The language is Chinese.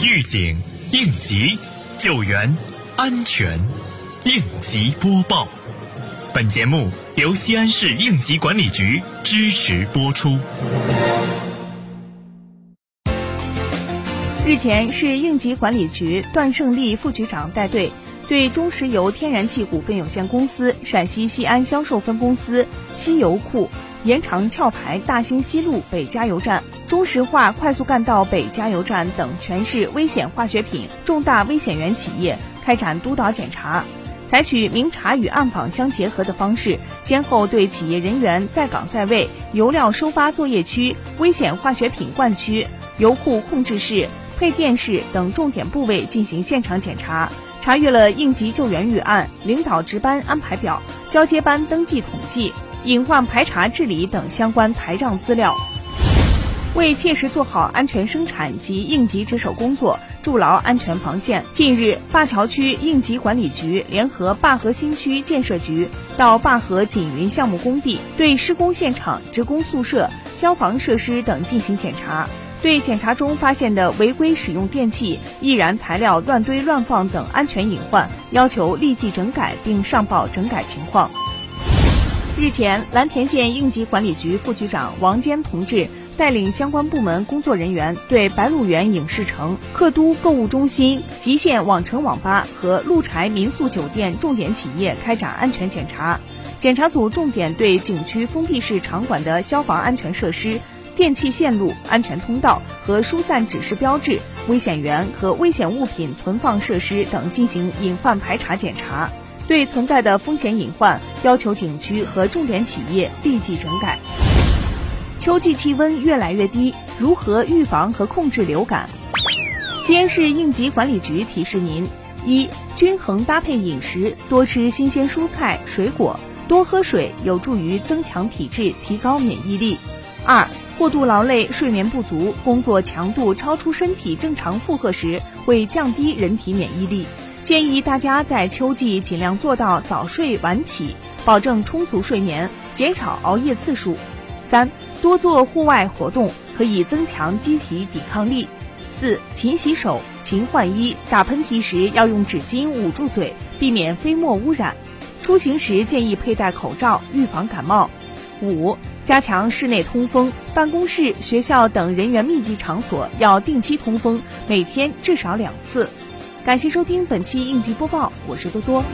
预警、应急、救援、安全，应急播报。本节目由西安市应急管理局支持播出。日前，市应急管理局段胜利副局长带队，对中石油天然气股份有限公司陕西西安销售分公司西油库。延长壳牌大兴西路北加油站、中石化快速干道北加油站等全市危险化学品重大危险源企业开展督导检查，采取明察与暗访相结合的方式，先后对企业人员在岗在位、油料收发作业区、危险化学品灌区、油库控制室、配电室等重点部位进行现场检查，查阅了应急救援预案、领导值班安排表、交接班登记统计。隐患排查治理等相关台账资料，为切实做好安全生产及应急值守工作，筑牢安全防线。近日，灞桥区应急管理局联合灞河新区建设局到灞河锦云项目工地，对施工现场、职工宿舍、消防设施等进行检查。对检查中发现的违规使用电器、易燃材料乱堆乱放等安全隐患，要求立即整改并上报整改情况。日前，蓝田县应急管理局副局长王坚同志带领相关部门工作人员对白鹿原影视城、客都购物中心、吉县网城网吧和鹿柴民宿酒店重点企业开展安全检查。检查组重点对景区封闭式场馆的消防安全设施、电气线路、安全通道和疏散指示标志、危险源和危险物品存放设施等进行隐患排查检查。对存在的风险隐患，要求景区和重点企业立即整改。秋季气温越来越低，如何预防和控制流感？西安市应急管理局提示您：一、均衡搭配饮食，多吃新鲜蔬菜水果，多喝水，有助于增强体质，提高免疫力；二、过度劳累、睡眠不足、工作强度超出身体正常负荷时，会降低人体免疫力。建议大家在秋季尽量做到早睡晚起，保证充足睡眠，减少熬夜次数。三、多做户外活动，可以增强机体抵抗力。四、勤洗手，勤换衣，打喷嚏时要用纸巾捂住嘴，避免飞沫污染。出行时建议佩戴口罩，预防感冒。五、加强室内通风，办公室、学校等人员密集场所要定期通风，每天至少两次。感谢收听本期应急播报，我是多多。